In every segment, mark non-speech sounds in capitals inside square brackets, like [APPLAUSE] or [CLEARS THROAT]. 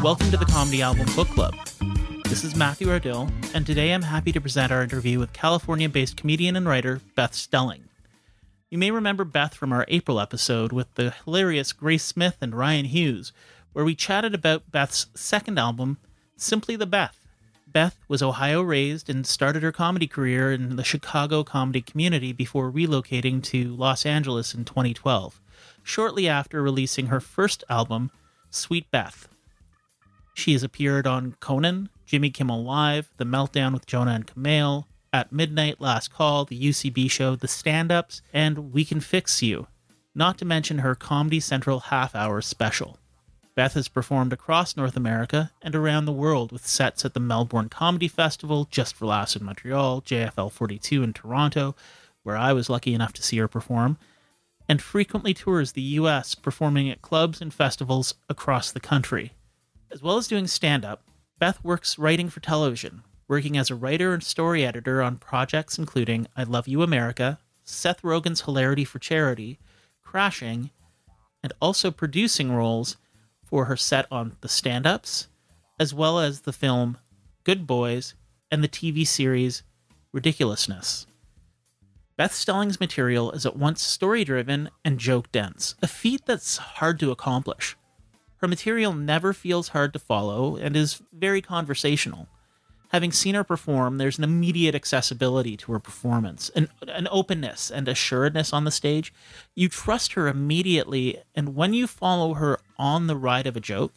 Welcome to the Comedy Album Book Club. This is Matthew Ardill, and today I'm happy to present our interview with California based comedian and writer Beth Stelling. You may remember Beth from our April episode with the hilarious Grace Smith and Ryan Hughes, where we chatted about Beth's second album, Simply the Beth. Beth was Ohio raised and started her comedy career in the Chicago comedy community before relocating to Los Angeles in 2012, shortly after releasing her first album, Sweet Beth. She has appeared on Conan, Jimmy Kimmel Live, The Meltdown with Jonah and Kumail, At Midnight, Last Call, The UCB Show, The Stand Ups, and We Can Fix You, not to mention her Comedy Central half hour special. Beth has performed across North America and around the world with sets at the Melbourne Comedy Festival, Just for Laughs in Montreal, JFL 42 in Toronto, where I was lucky enough to see her perform, and frequently tours the US, performing at clubs and festivals across the country. As well as doing stand up, Beth works writing for television, working as a writer and story editor on projects including I Love You America, Seth Rogen's Hilarity for Charity, Crashing, and also producing roles for her set on The Stand Ups, as well as the film Good Boys and the TV series Ridiculousness. Beth Stelling's material is at once story driven and joke dense, a feat that's hard to accomplish. Her material never feels hard to follow and is very conversational. Having seen her perform, there's an immediate accessibility to her performance, an, an openness and assuredness on the stage. You trust her immediately, and when you follow her on the ride of a joke,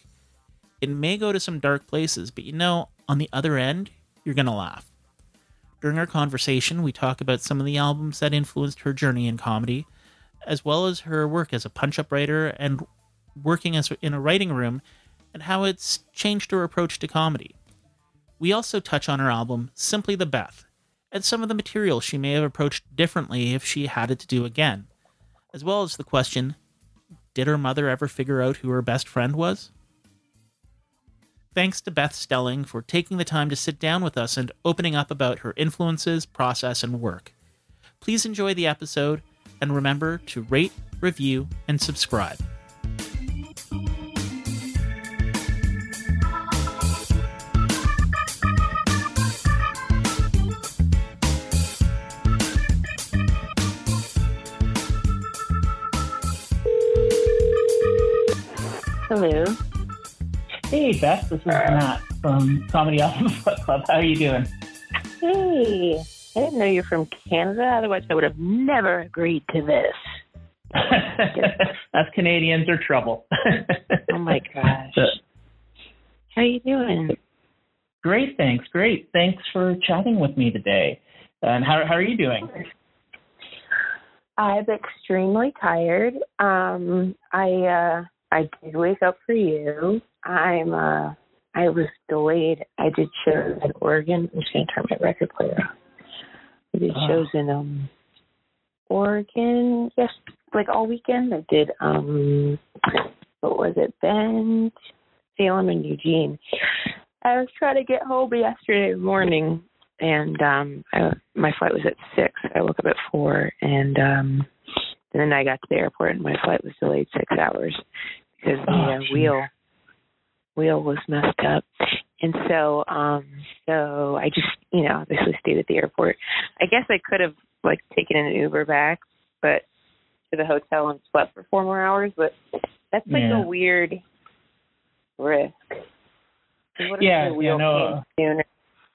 it may go to some dark places, but you know, on the other end, you're going to laugh. During our conversation, we talk about some of the albums that influenced her journey in comedy, as well as her work as a punch up writer and working as in a writing room and how it's changed her approach to comedy. We also touch on her album Simply the Beth and some of the material she may have approached differently if she had it to do again, as well as the question did her mother ever figure out who her best friend was? Thanks to Beth Stelling for taking the time to sit down with us and opening up about her influences, process, and work. Please enjoy the episode and remember to rate, review, and subscribe. Hello. Hey, Beth, this is Matt from Comedy Album Book Club. How are you doing? Hey. I didn't know you're from Canada. Otherwise, I would have never agreed to this. [LAUGHS] Us Canadians are trouble. oh my [LAUGHS] gosh. How are you doing? Great, thanks. Great. Thanks for chatting with me today. And how how are you doing? I'm extremely tired. Um, I uh, I did wake up for you. I'm uh, I was delayed. I did shows in Oregon. I'm just gonna turn my record player off. I did Ah. shows in um Oregon, yes, like all weekend. I did um what was it, Bend, Salem, and Eugene. I was trying to get home yesterday morning, and um I, my flight was at six. I woke up at four, and um and then I got to the airport, and my flight was delayed six hours because the uh, wheel wheel was messed up. And so um so I just, you know, obviously stayed at the airport. I guess I could have like taken an Uber back, but to the hotel and slept for four more hours, but that's like Yeah. a weird risk. What if Yeah, yeah, no, uh?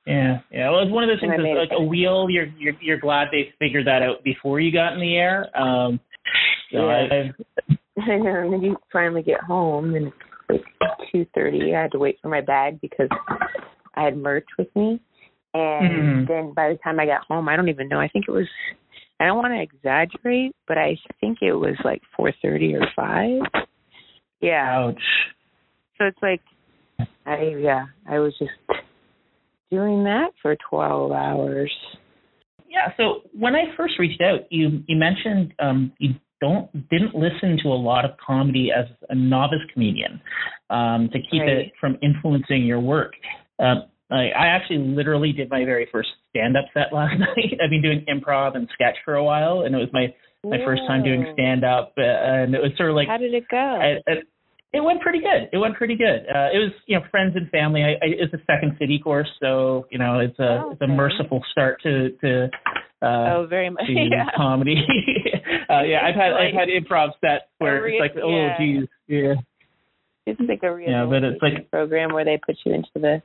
Yeah, yeah. Well, it's one of those things. Made like a wheel, you're you're you're glad they figured that out before you got in the air. Um, so Yeah. I, I've, [LAUGHS] and then you finally get home and it's like two thirty. I had to wait for my bag because I had merch with me. And Mhm. then by the time I got home, I don't even know. I think it was. I don't want to exaggerate, but I think it was like four thirty or five. Yeah. ouch. So it's like, I yeah, I was just doing that for twelve hours. Yeah. So when I first reached out, you you mentioned um, you don't didn't listen to a lot of comedy as a novice comedian um, to keep Right. it from influencing your work. Um, I, I actually literally did my very first stand up set last [LAUGHS] night. I've been doing improv and sketch for a while, and it was my my first time doing stand up, uh, and it was sort of like How did it go? I, I, it went pretty good. It went pretty good. Uh, it was, you know, friends and family. I, I, it's a second city course, so you know, it's a Oh, it's a merciful start to to uh, oh, very much. [LAUGHS] to yeah. comedy. [LAUGHS] [LAUGHS] uh, yeah, I've had I've had improv sets where real- it's like, oh, yeah. geez, yeah, It's like a real Yeah, but it's like- program where they put you into the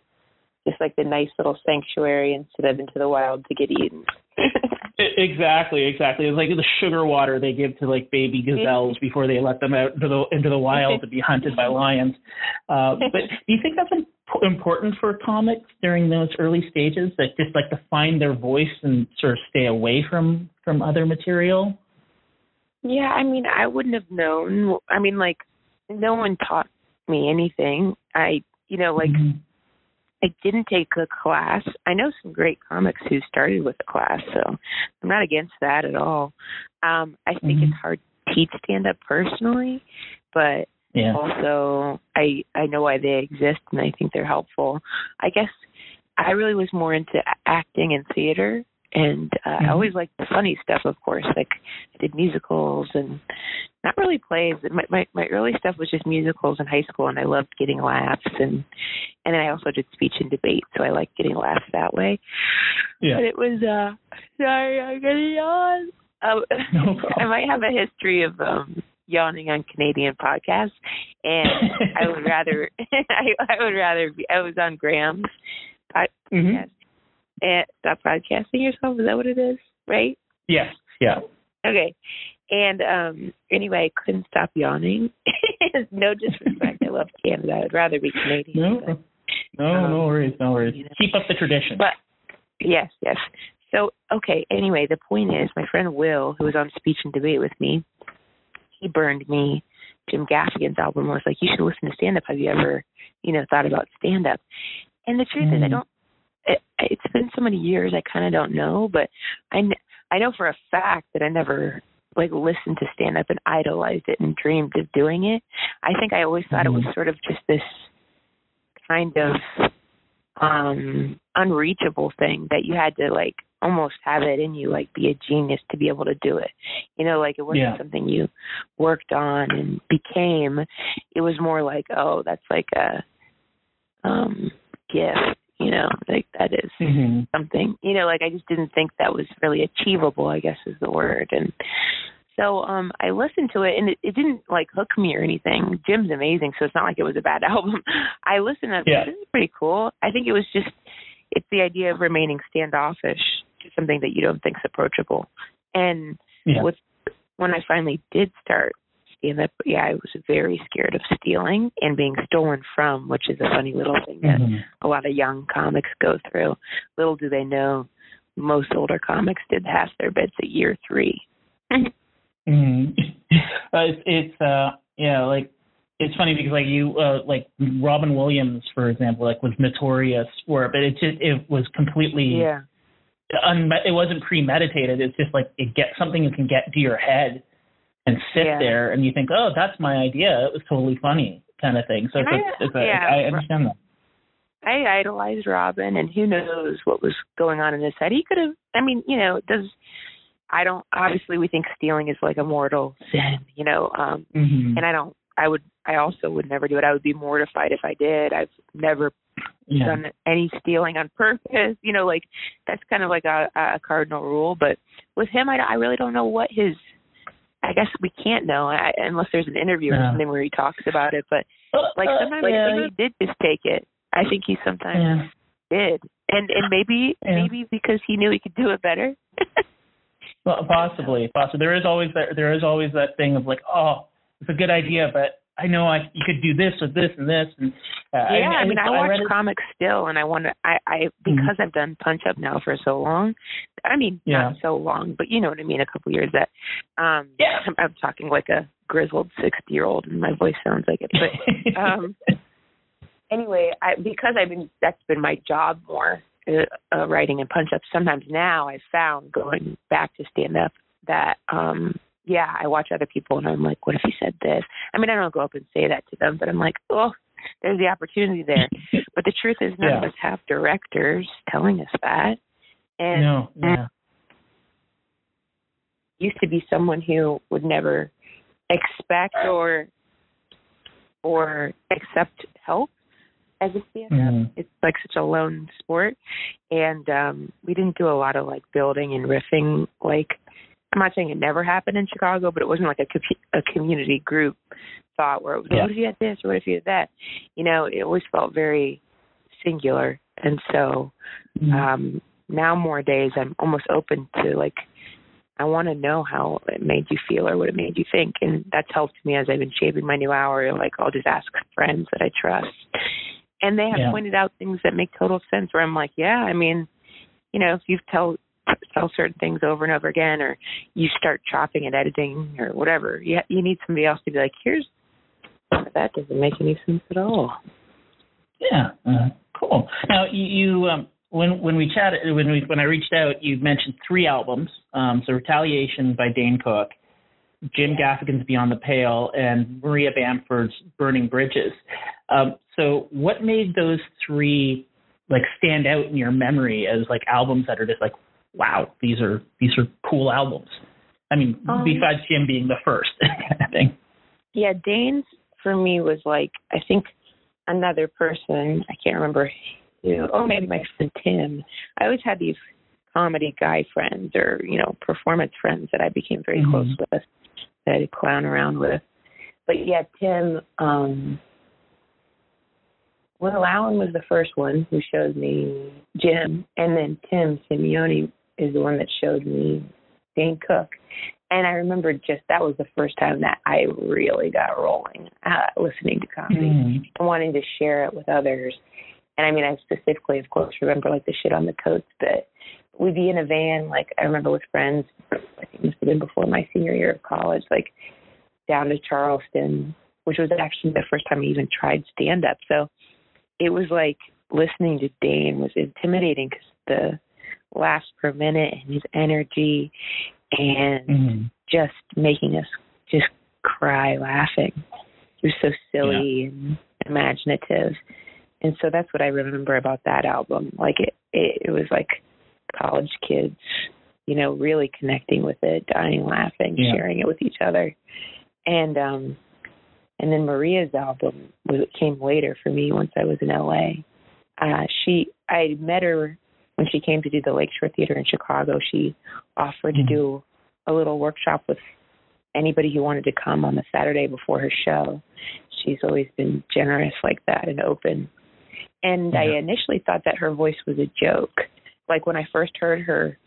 just like the nice little sanctuary instead of into the wild to get eaten. Exactly, exactly. It's like the sugar water they give to like baby gazelles [LAUGHS] before they let them out into the into the wild to be hunted by lions. Uh, but do [LAUGHS] you think that's imp- important for comics during those early stages, that just like to find their voice and sort of stay away from from other material? Yeah, I mean, I wouldn't have known. I mean, like, no one taught me anything. I, you know, like, Mhm. I didn't take a class. I know some great comics who started with a class, so I'm not against that at all. Um, I think Mhm. it's hard to teach stand up personally, but yeah. also I I know why they exist and I think they're helpful. I guess I really was more into acting and theater and uh, I Mhm. always liked the funny stuff of course like I did musicals and not really plays my, my my early stuff was just musicals in high school and I loved getting laughs and and then I also did speech and debate so I liked getting laughs that way Yeah. but it was uh sorry I'm gonna yawn um, No. [LAUGHS] I might have a history of um yawning on Canadian podcasts, and I would rather [LAUGHS] I, I would rather be. I was on Graham's podcast Mhm. And Stop Podcasting Yourself. Is that what it is? Right? Yes. Yeah. Okay. And um anyway, I couldn't stop yawning. [LAUGHS] no disrespect. I love Canada. I'd rather be Canadian. No. but- No, Um, no worries, no worries. you know. Keep up the tradition. But yes, yes. So okay. Anyway, the point is, my friend Will, who was on speech and debate with me, he burned me Jim Gaffigan's album. and Was like, you should listen to stand up. Have you ever, you know, thought about stand up? And the truth is, I Mhm. don't. It, it's been so many years, I kind of don't know. But I, I know for a fact that I never like listened to stand up and idolized it and dreamed of doing it. I think I always thought it was Mhm. sort of just this kind of um unreachable thing that you had to like almost have it in you like be a genius to be able to do it you know like it wasn't Yeah. something you worked on and became it was more like oh that's like a um gift you know like that is Mhm. something you know like i just didn't think that was really achievable i guess is the word and so um i listened to it and it, it didn't like hook me or anything jim's amazing so it's not like it was a bad [LAUGHS] album i listened to Yeah. like, this is pretty cool i think it was just it's the idea of remaining standoffish to something that you don't think's approachable and Yeah. with when i finally did start stand up yeah i was very scared of stealing and being stolen from which is a funny little thing that Mhm. a lot of young comics go through. Little do they know, most older comics did half their bits at year three. Mhm. [LAUGHS] uh, it's, it's uh yeah like it's funny because like you uh like Robin Williams for example like was notorious for it but it just it was completely yeah, un- it wasn't premeditated. It's just like it gets something you can get to your head and sit Yeah. there, and you think, oh, that's my idea. It was totally funny, kind of thing. So it's, And a, I- it's a, yeah, I understand that. I idolized Robin, and who knows what was going on in his head. He could have. I mean, you know, does I don't. Obviously, we think stealing is like a mortal sin, you know. Um, Mm-hmm. and I don't. I would. I also would never do it. I would be mortified if I did. I've never Yeah. done any stealing on purpose. You know, like that's kind of like a, a cardinal rule. But with him, I, I really don't know what his. I guess we can't know I, unless there's an interview or something where he talks about it. But like Uh, sometimes yeah, I think he did just take it. I think he sometimes yeah. did, and and maybe Yeah. maybe because he knew he could do it better. Well, possibly, possibly. There is always that. There is always that thing of like, oh, it's a good idea, but I know I you could do this or this and this. And uh, yeah, I, mean, I watch read comics still, and I wonder. I I because I've done Punch Up now for so long. I mean, Yeah. not so long, but you know what I mean. A couple years that. Um, Yeah. I'm, [LAUGHS] I'm talking like a grizzled sixty year old, and my voice sounds like it. But [LAUGHS] um, anyway, I because I've been that's been my job more. Uh, uh, writing and punch up. Sometimes now I've found going back to stand up that um yeah, I watch other people and I'm like, what if he said this? I mean, I don't go up and say that to them, but I'm like, oh, there's the opportunity there. [LAUGHS] But the truth is, none of us have directors telling us that. And no, yeah, used to be someone who would never expect or or accept help as a stand up. Mhm. It's like such a lone sport. And um we didn't do a lot of like building and riffing like I'm not saying it never happened in Chicago, but it wasn't like a co- a community group thought where it was Yeah. what if you had this or what if you had that. You know, it always felt very singular. And so Mhm. um now more days i'm almost open to like i want to know how it made you feel or what it made you think and that's helped me as i've been shaping my new hour like i'll just ask friends that i trust and they have Yeah. pointed out things that make total sense where i'm like yeah i mean you know if you tell tell certain things over and over again or you start chopping and editing or whatever you you need somebody else to be like here's that doesn't make any sense at all Yeah, uh, cool. Now you, you um, when when we chatted when we when I reached out, you mentioned three albums. Um, so Retaliation by Dane Cook, Jim Gaffigan's Beyond the Pale, and Maria Bamford's Burning Bridges. Um, so what made those three like stand out in your memory as like albums that are just like, wow, these are these are cool albums. I mean, Um, besides Jim being the first [LAUGHS] kind of thing. Yeah, Dane's for me was like I think another person. I can't remember who. Oh, maybe my friend Tim. I always had these comedy guy friends or you know performance friends that I became very Mhm. close with that I'd clown around with. But yeah, Tim. um Will Allen was the first one who showed me Jim, and then Tim Simeone is the one that showed me Dane Cook. And I remember just that was the first time that I really got rolling uh, listening to comedy Mhm. and wanting to share it with others. And I mean, I specifically, of course, remember like the shit on the coats bit. We'd be in a van, like I remember with friends. I think it must have been before my senior year of college, like down to Charleston, which was actually the first time I even tried stand up. So it was like listening to Dane was intimidating because the laughs per minute and his energy and Mhm. just making us just cry laughing. He was so silly and imaginative. And so that's what I remember about that album. Like it, it, it was like college kids, you know, really connecting with it, dying laughing, Yeah. sharing it with each other. And um and then Maria's album was came later for me once I was in LA. Uh she I met her when she came to do the Lakeshore Theater in Chicago. She offered Mhm. to do a little workshop with anybody who wanted to come on the Saturday before her show. She's always been generous like that and open. And I initially thought that her voice was a joke. Like when I first heard her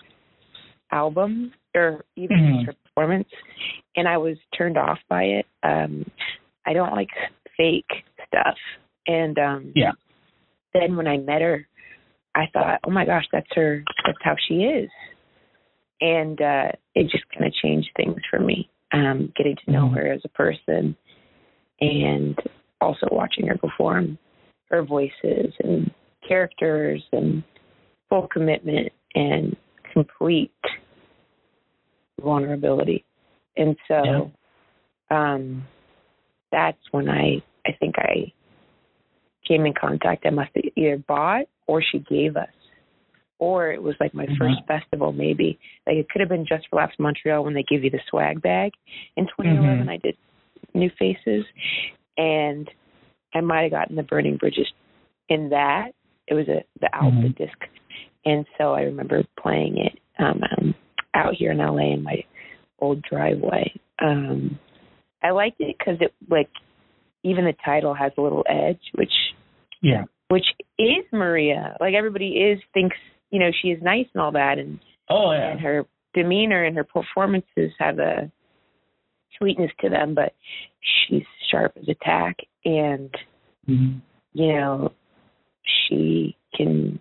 album or even Mhm. her performance and I was turned off by it. Um I don't like fake stuff. And um Yeah. then when I met her I thought, "Oh my gosh, that's her that's how she is." And uh it just kind of changed things for me. Um getting to know Mhm. her as a person and also watching her perform her voices and characters and full commitment and complete vulnerability. And so um that's when I I think I came in contact. I must have either bought or she gave us. Or it was like my Mhm. first festival, maybe. Like it could have been Just for Laughs Montreal when they give you the swag bag. In 2011, Mhm. I did New Faces, and I might have gotten the Burning Bridges in that. It was a the Alpha Mhm. disc, and so I remember playing it um, um, out here in LA in my old driveway. Um, I liked it because it like even the title has a little edge, which Yeah. Which is Maria. Like everybody is thinks you know she is nice and all that, and Oh and yeah. her demeanor and her performances have a sweetness to them, but she's sharp as a tack, and Mhm. you know she can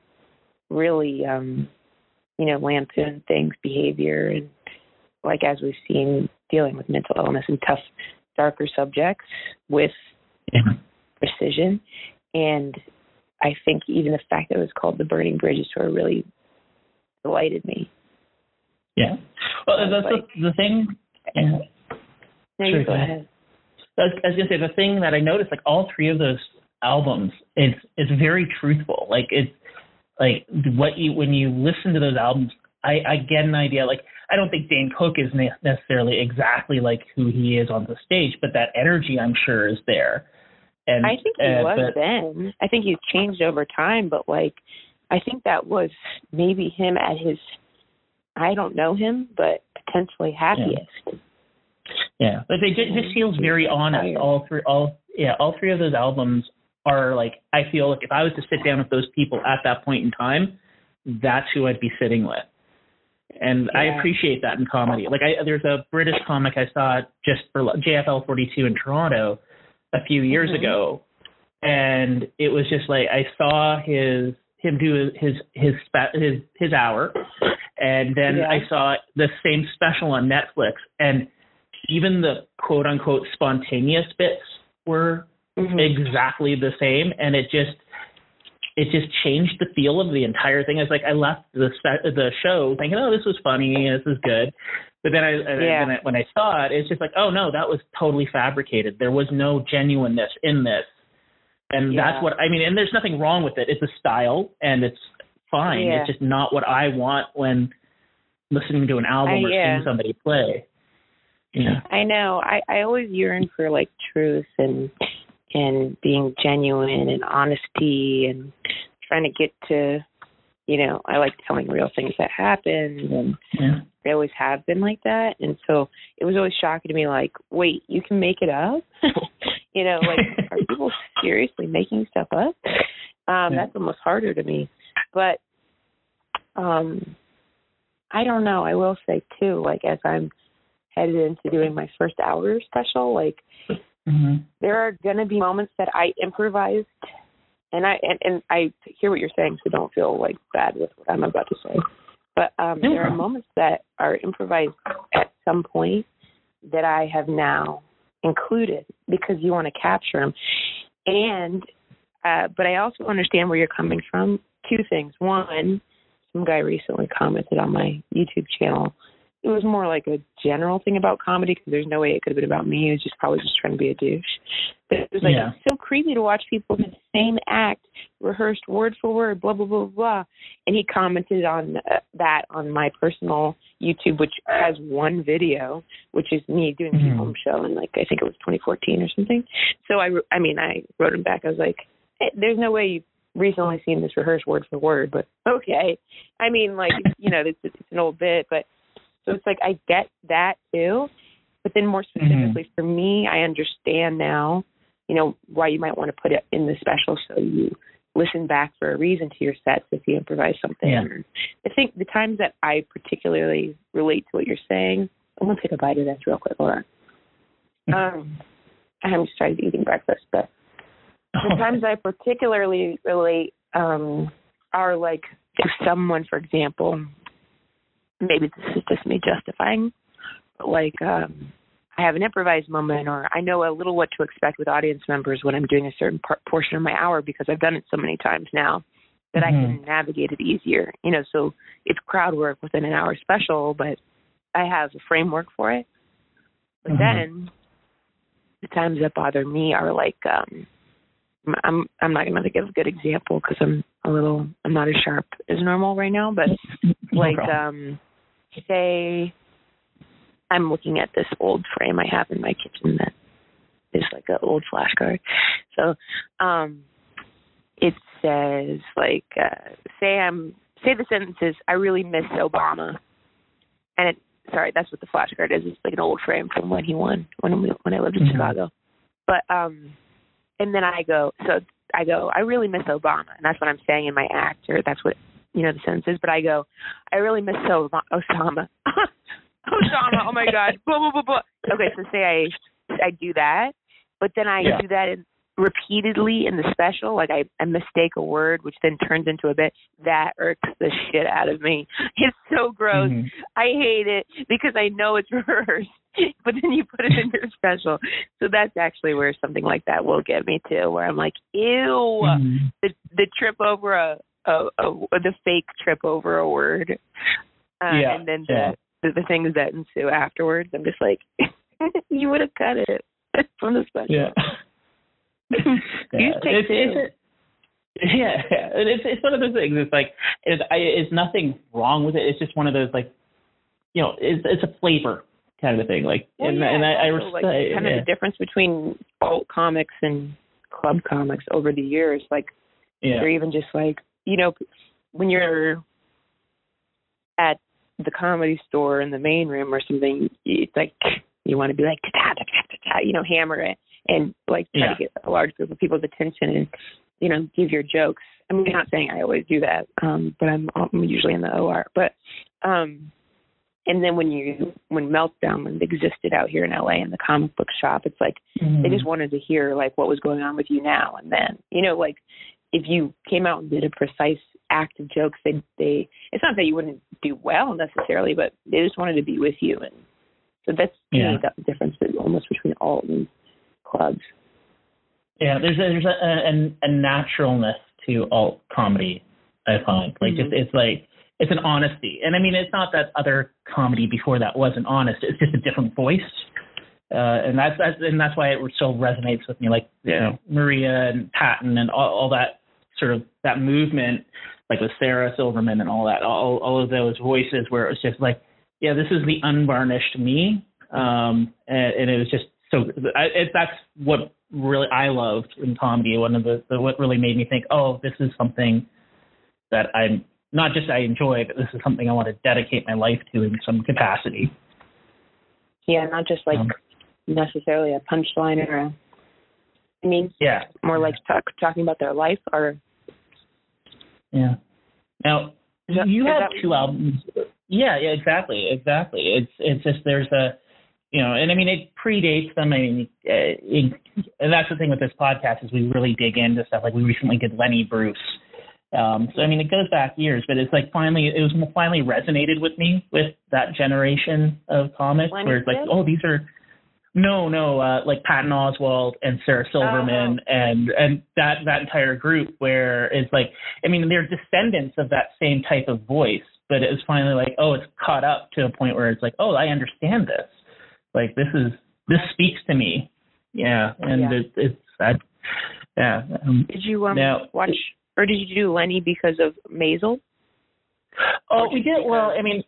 really um you know lampoon things behavior and like as we've seen dealing with mental illness and tough darker subjects with Yeah. precision and i think even the fact that it was called the burning bridges of really delighted me Yeah. Well, that's like- the, the thing. Yeah. no Sure, go go ahead. ahead I was, I was gonna say the thing that I noticed, like all three of those albums, it's it's very truthful. Like it's like what you when you listen to those albums, I I get an idea. Like I don't think Dane Cook is ne- necessarily exactly like who he is on the stage, but that energy I'm sure is there. And I think he uh, was but- then. I think he's changed over time, but like I think that was maybe him at his I don't know him, but potentially happiest. Yeah, but they just, just feels very honest. All three, all yeah, all three of those albums are like I feel like if I was to sit down with those people at that point in time, that's who I'd be sitting with. And I appreciate that in comedy. Like I, there's a British comic I saw just for JFL 42 in Toronto a few years Mhm. ago, and it was just like I saw his him do his his his his hour, and then Yeah. I saw the same special on Netflix, and even the quote unquote spontaneous bits were Mhm. exactly the same, and it just it just changed the feel of the entire thing. It's like I left the the show thinking, oh, this was funny, this is good, but then I, Yeah. then I when I saw it, it's just like, oh no, that was totally fabricated. There was no genuineness in this, and Yeah. that's what I mean. And there's nothing wrong with it. It's a style, and it's fine. Yeah. It's just not what I want when listening to an album I- or seeing somebody play. Yeah. I know. I I always yearn for like truth and and being genuine and honesty and trying to get to you know, I like telling real things that happen and Yeah. they always have been like that and so it was always shocking to me like wait you can make it up [LAUGHS] you know like are [LAUGHS] people seriously making stuff up um Yeah. that's almost harder to me but um i don't know i will say too like as i'm headed into doing my first hour special like hmm there are going to be moments that I improvised, and I and, and I hear what you're saying, so don't feel like bad with what I'm about to say. But um, there are moments that are improvised at some point that I have now included because you want to capture them, and uh, but I also understand where you're coming from. Two things: one, some guy recently commented on my YouTube channel it was more like a general thing about comedy because there's no way it could have been about me. It was just probably just trying to be a douche. But it was like Yeah. it's so creepy to watch people do the same act rehearsed word for word, blah blah blah blah. And he commented on uh, that on my personal YouTube, which has one video, which is me doing the Mhm. home show, and like I think it was 2014 or something. So I, I mean, I wrote him back. I was like, hey, "There's no way you've recently seen this rehearsed word for word, but okay." I mean, like you know, it's, it's an old bit, but so it's like I get that too. But then more specifically for me, I understand now, you know, why you might want to put it in the special so you listen back for a reason to your sets if you improvise something. Yeah. I think the times that I particularly relate to what you're saying, I'm gonna take a bite of this real quick. Hold on. Um, I'm just trying to be eating breakfast, but the times I particularly relate um, are like if someone, for example, maybe this is just me justifying, but like um, I have an improvised moment, or I know a little what to expect with audience members when I'm doing a certain part, portion of my hour because I've done it so many times now. that Mhm. I can navigate it easier. You know, so it's crowd work within an hour special, but I have a framework for it. But Mhm. then the times that bother me are like um I'm I'm not gonna give a good example because I'm a little I'm not as sharp as normal right now, but [LAUGHS] like um say I'm looking at this old frame I have in my kitchen that is like an old flashcard. So um it says like uh say I'm say the sentence is I really miss Obama and it sorry, that's what the flashcard is. It's like an old frame from when he won when we when I lived in Mhm. Chicago. But um and then I go so I go, I really miss Obama and that's what I'm saying in my act or that's what you know the sentence is, but I go, I really miss Obama Osama. [LAUGHS] Osama, oh my god. [LAUGHS] Blah blah blah blah. Okay, so say I I do that, but then I Yeah. do that in repeatedly in the special, like I, I mistake a word which then turns into a bit that irks the shit out of me. [LAUGHS] It's so gross. Mhm. I hate it because I know it's rehearsed, but then you put it in your special. So that's actually where something like that will get me to, where I'm like, ew, Mhm. the the trip over a, a, a the fake trip over a word, uh, Yeah, and then the, yeah. the the things that ensue afterwards. I'm just like, [LAUGHS] you would have cut it [LAUGHS] from the special. Yeah. [LAUGHS] You yeah. take It's, two. it's, yeah, yeah. It's it's one of those things. It's like it's I, it's nothing wrong with it. It's just one of those like, you know, it's it's a flavor kind of thing. Like, Well, and yeah, and I, I respect. like, kind yeah. of the difference between alt comics and club comics over the years, like yeah. or even just like you know when you're at the comedy store in the main room or something it's like you want to be like ta ta ta ta ta you know hammer it and like try Yeah. to get a large group of people's attention and you know give your jokes i mean I'm not saying i always do that um but i'm, I'm usually in the or but um and then when you when meltdown when existed out here in la in the comic book shop it's like Mhm. they just wanted to hear like what was going on with you now and then. You know, like if you came out and did a precise act of jokes, they they it's not that you wouldn't do well necessarily, but they just wanted to be with you and so that's Yeah. the difference almost between alt and clubs. Yeah, there's a, there's a, a a naturalness to alt comedy. I find like just Mhm. it's like it's an honesty, and I mean it's not that other comedy before that wasn't honest. It's just a different voice, uh, and that's that's and that's why it so resonates with me. Like you know Maria and Patton and all, all that sort of that movement, like with Sarah Silverman and all that, all all of those voices where it was just like, yeah, this is the unvarnished me, um, and, and it was just so. I, it, that's what really I loved in comedy. One of the, the what really made me think, oh, this is something that I'm not just I enjoy, but this is something I want to dedicate my life to in some capacity. Yeah, not just like Um, necessarily a punchline or a I mean Yeah, more like talk, talking about their life or yeah. Now that- you have two you- albums. Yeah, yeah, exactly, exactly. It's it's just there's a you know, and I mean it predates them. I mean, uh, it, and that's the thing with this podcast is we really dig into stuff. Like we recently did Lenny Bruce. Um, so I mean, it goes back years, but it's like finally it was finally resonated with me with that generation of comics Lenny where it's like, did? oh, these are no, no, uh, like Patton Oswalt and Sarah Silverman and and that that entire group where it's like, I mean, they're descendants of that same type of voice, but it was finally like, oh, it's caught up to a point where it's like, oh, I understand this. Like this is this speaks to me. Yeah, and Yeah. It, it's that. Yeah. Um, did you um Now- watch or did you do Lenny because of Maisel? Oh, we did. Well. I mean,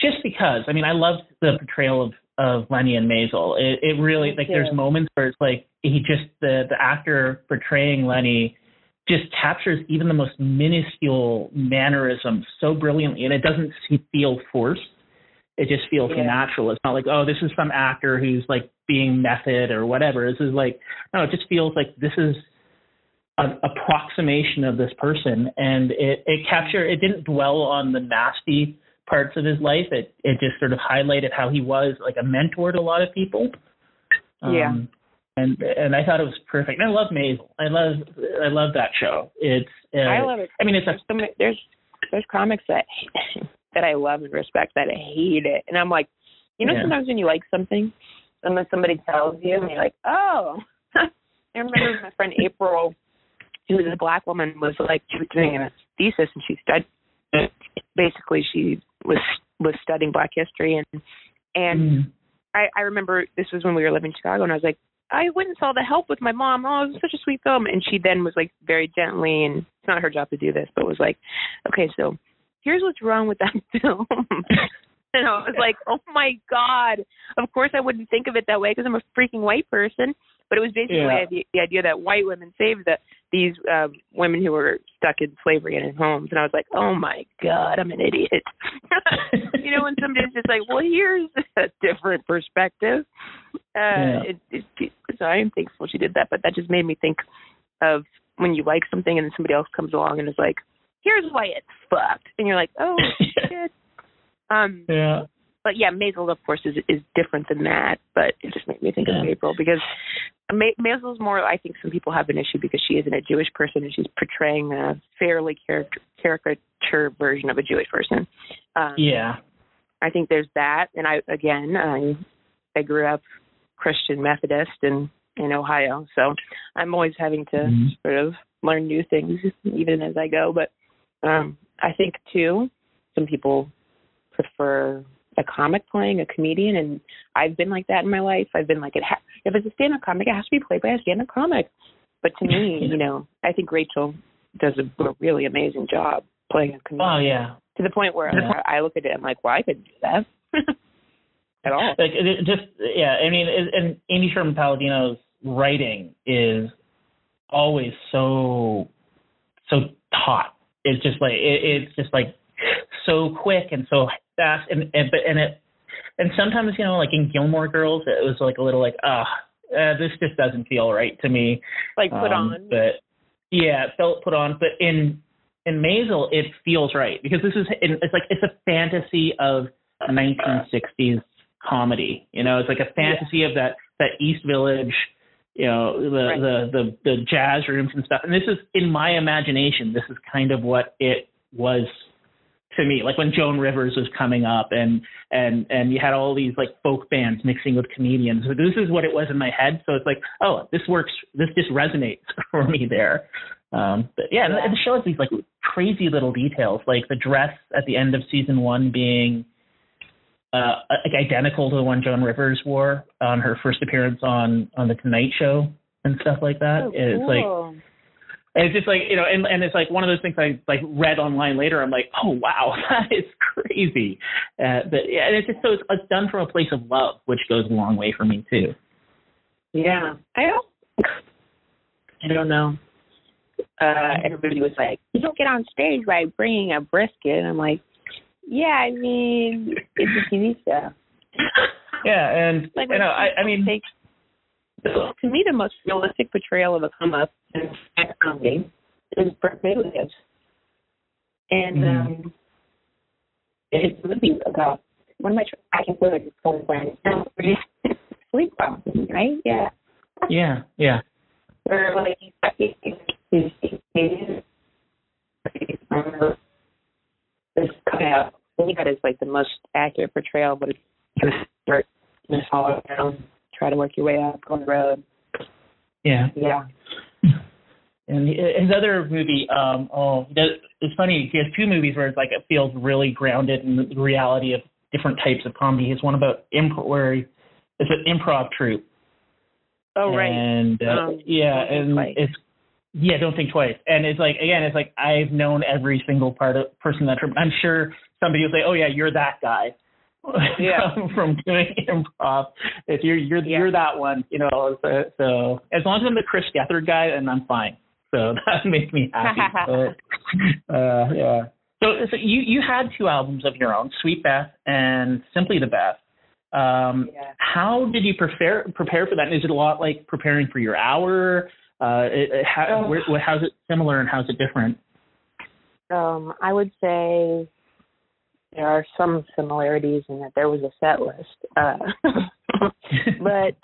just because. I mean, I loved the portrayal of of Lenny and Maisel. It, it really like there's moments where it's like he just the the actor portraying Lenny just captures even the most minuscule mannerism so brilliantly, and it doesn't feel forced. It just feels Yeah. natural. It's not like oh, this is some actor who's like being method or whatever. This is like no, it just feels like this is an approximation of this person and it, it captured it didn't dwell on the nasty parts of his life it it just sort of highlighted how he was like a mentor to a lot of people Yeah. Um, and and i thought it was perfect and i love maisel i love i love that show it's uh, I love it. i mean it's a there's so many, there's there's comics that [LAUGHS] that I love and respect that I hate it, and I'm like, you know, Yeah. sometimes when you like something, and then somebody tells you, and you're like, oh. [LAUGHS] I remember my friend April, who was a black woman, was like she was doing a thesis, and she studied. Basically, she was was studying Black history, and and Mm. I, I remember this was when we were living in Chicago, and I was like, I went and saw The Help with my mom. Oh, it was such a sweet film. And she then was like very gently, and it's not her job to do this, but was like, okay, so here's what's wrong with that [LAUGHS] film. and I was like, oh my god. Of course, I wouldn't think of it that way because I'm a freaking white person. But it was basically Yeah. the, the idea that white women saved the, these um, women who were stuck in slavery and in homes. And I was like, oh my god, I'm an idiot. [LAUGHS] you know, when somebody's just like, well, here's a different perspective. Uh, Yeah. it, it, it, so I am thankful she did that, but that just made me think of when you like something and then somebody else comes along and is like, here's why it's fucked. And you're like, oh, [LAUGHS] shit. Um, yeah. But yeah, Maisel, of course, is is different than that. But it just made me think of Yeah. April because Ma- Maisel's more. I think some people have an issue because she isn't a Jewish person and she's portraying a fairly caric- caricature version of a Jewish person. Um, Yeah. I think there's that, and I again, I I grew up Christian Methodist in in Ohio, so I'm always having to Mhm. sort of learn new things even as I go. But um I think too, some people prefer a comic playing a comedian, and I've been like that in my life. I've been like, it ha- if it's a stand-up comic, it has to be played by a stand-up comic. But to me, [LAUGHS] you know, I think Rachel does a, a really amazing job playing a comedian Oh yeah. to the point where Yeah. I, I look at it, and I'm like, well, I couldn't do that [LAUGHS] at all. Like it, it just yeah. I mean, it, and Amy Sherman Palladino's writing is always so so taut. It's just like it, it's just like so quick and so and and but and it and sometimes you know like in Gilmore Girls, it was like a little like ah. Uh, this just doesn't feel right to me. Like put Um, on. But yeah, it felt put on. But in in Maisel, it feels right because this is it's like it's a fantasy of 1960s comedy. You know, it's like a fantasy of that that East Village. You know, the, Right. the the the jazz rooms and stuff. And this is in my imagination. This is kind of what it was to me like when joan rivers was coming up and and and you had all these like folk bands mixing with comedians so this is what it was in my head so it's like oh this works this just resonates [LAUGHS] for me there um but yeah, Yeah. and the show has these like crazy little details like the dress at the end of season one being uh like identical to the one joan rivers wore on her first appearance on on the tonight show and stuff like that Oh, it's like cool. And it's just like you know, and and it's like one of those things I like read online later. I'm like, oh wow, [LAUGHS] that is crazy. Uh, but yeah, and it's just so it's, it's done from a place of love, which goes a long way for me too. yeah. I don't. I don't know. Uh, everybody was like, "You don't get on stage by bringing a brisket." And I'm like, "Yeah, I mean, it's a TV show." Yeah, and Like, you know, I, I mean, take, to me, the most realistic portrayal of a come up in comedy is Birbiglia's. And Mhm. um, it's really about one of my I can feel like it's going when sleep problem, right? Yeah. yeah, yeah, Where like he's this coming out. I think that is like the most accurate portrayal, but it's kind of start in this hollow down, try to work your way up on the road. yeah. Yeah. [LAUGHS] And his other movie, um, oh, it's funny. He has two movies where it's like it feels really grounded in the reality of different types of comedy. He has one about improv, where he, it's an improv troupe. Oh right. And uh, Um, yeah, and Twice. it's yeah, don't think twice. And it's like again, it's like I've known every single part of person in that troupe. I'm sure somebody will say, "Oh yeah, you're that guy." [LAUGHS] Yeah. from, doing improv, if you're you're Yeah. you're that one, you know. So, so as long as I'm the Chris Gethard guy, then I'm fine. So [LAUGHS] that makes me happy. [LAUGHS] so, uh, yeah. So, so you you had two albums of your own, Sweet Beth and Simply the Beth. Um, Yeah. How did you prepare prepare for that? And is it a lot like preparing for your hour? Uh, it, it, how, Oh. where- how's it similar and how's it different? Um, I would say there are some similarities in that there was a set list. Uh, [LAUGHS] but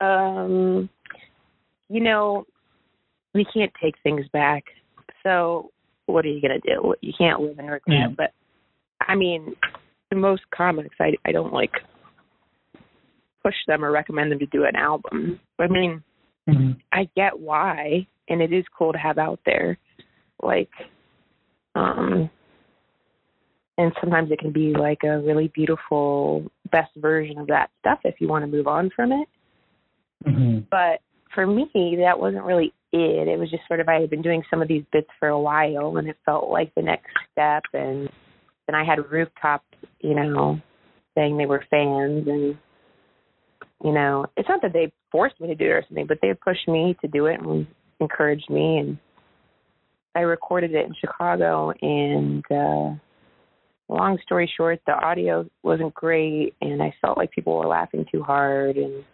[LAUGHS] um you know, we can't take things back. So what are you gonna do? You can't live in regret. Yeah. But I mean, the most comics I I don't like push them or recommend them to do an album. I mean, Mhm. I get why, and it is cool to have out there. Like, Um, and sometimes it can be like a really beautiful best version of that stuff if you want to move on from it. Mm-hmm. But for me, that wasn't really it. It was just sort of I had been doing some of these bits for a while, and it felt like the next step. And then I had rooftop, you know, saying they were fans, and you know, it's not that they forced me to do it or something, but they pushed me to do it and encouraged me. And I recorded it in Chicago, and uh, long story short, the audio wasn't great, and I felt like people were laughing too hard, and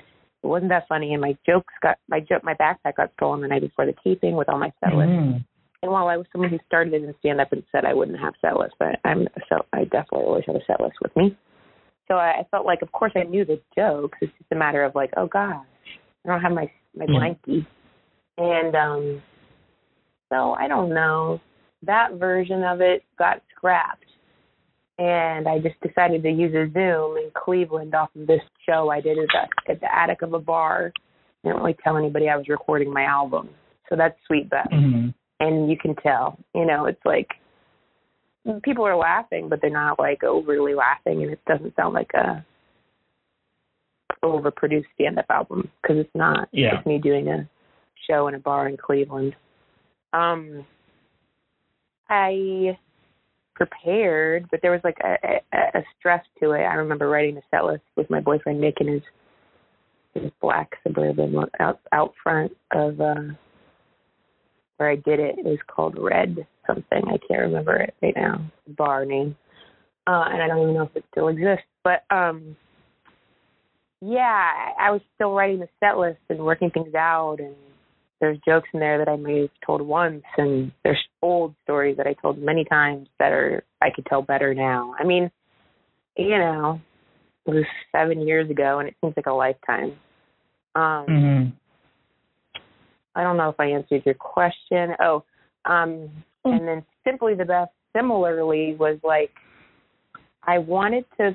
it wasn't that funny. And my jokes got my joke, my backpack got stolen the night before the taping with all my set lists. Mm-hmm. And while I was someone who started in stand up and said I wouldn't have set lists, but I'm so I definitely always have a set list with me. So I, I felt like, of course, I knew the jokes. It's just a matter of like, oh gosh, I don't have my my blankie, and um, so I don't know. That version of it got scrapped, and I just decided to use a Zoom in Cleveland off of this show I did at the, at the attic of a bar. I didn't really tell anybody I was recording my album, so that's Sweet Beth Mm-hmm. and you can tell you know it's like people are laughing but they're not like overly laughing and it doesn't sound like a overproduced stand up album because it's not Yeah. it's me doing a show in a bar in cleveland um i prepared but there was like a, a, a stress to it i remember writing the set list with my boyfriend nick in his his black suburban out out front of uh where I did it. It was called Red something. I can't remember it right now. Bar name. Uh and I don't even know if it still exists. But um yeah, I I was still writing the set list and working things out and there's jokes in there that I may have told once and there's old stories that I told many times that are I could tell better now. I mean, you know, it was seven years ago and it seems like a lifetime. Um Mm-hmm. I don't know if I answered your question. Oh, um, and then simply the Beth similarly was like I wanted to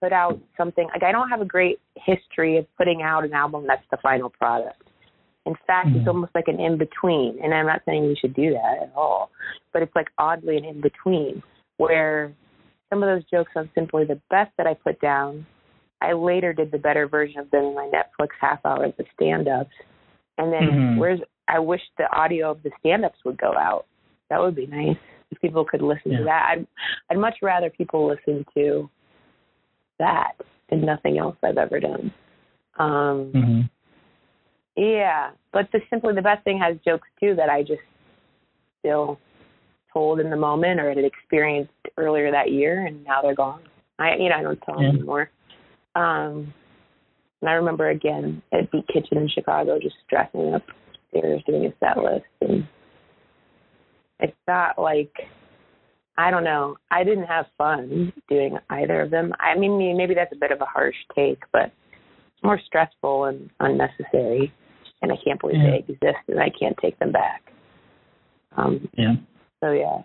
put out something like I don't have a great history of putting out an album that's the final product. In fact, it's Mhm. almost like an in between, and I'm not saying we should do that at all, but it's like oddly an in between where some of those jokes on simply the Beth that I put down, I later did the better version of them in my Netflix half hour of the stand ups. And then Mhm. where's I wish the audio of the stand ups would go out. That would be nice if people could listen Yeah. to that. I'd I'd much rather people listen to that than nothing else I've ever done. Um Mm-hmm. Yeah, but the simply the Beth thing has jokes too that I just still told in the moment or had experienced earlier that year, and now they're gone. I you know I don't tell them anymore. Um, and I remember again at Beat Kitchen in Chicago, just dressing up stairs doing a set list, and it's not like I don't know. I didn't have fun doing either of them. I mean, maybe that's a bit of a harsh take, but it's more stressful and unnecessary. And I can't believe Yeah. they exist, and I can't take them back. Um, Yeah. so yeah,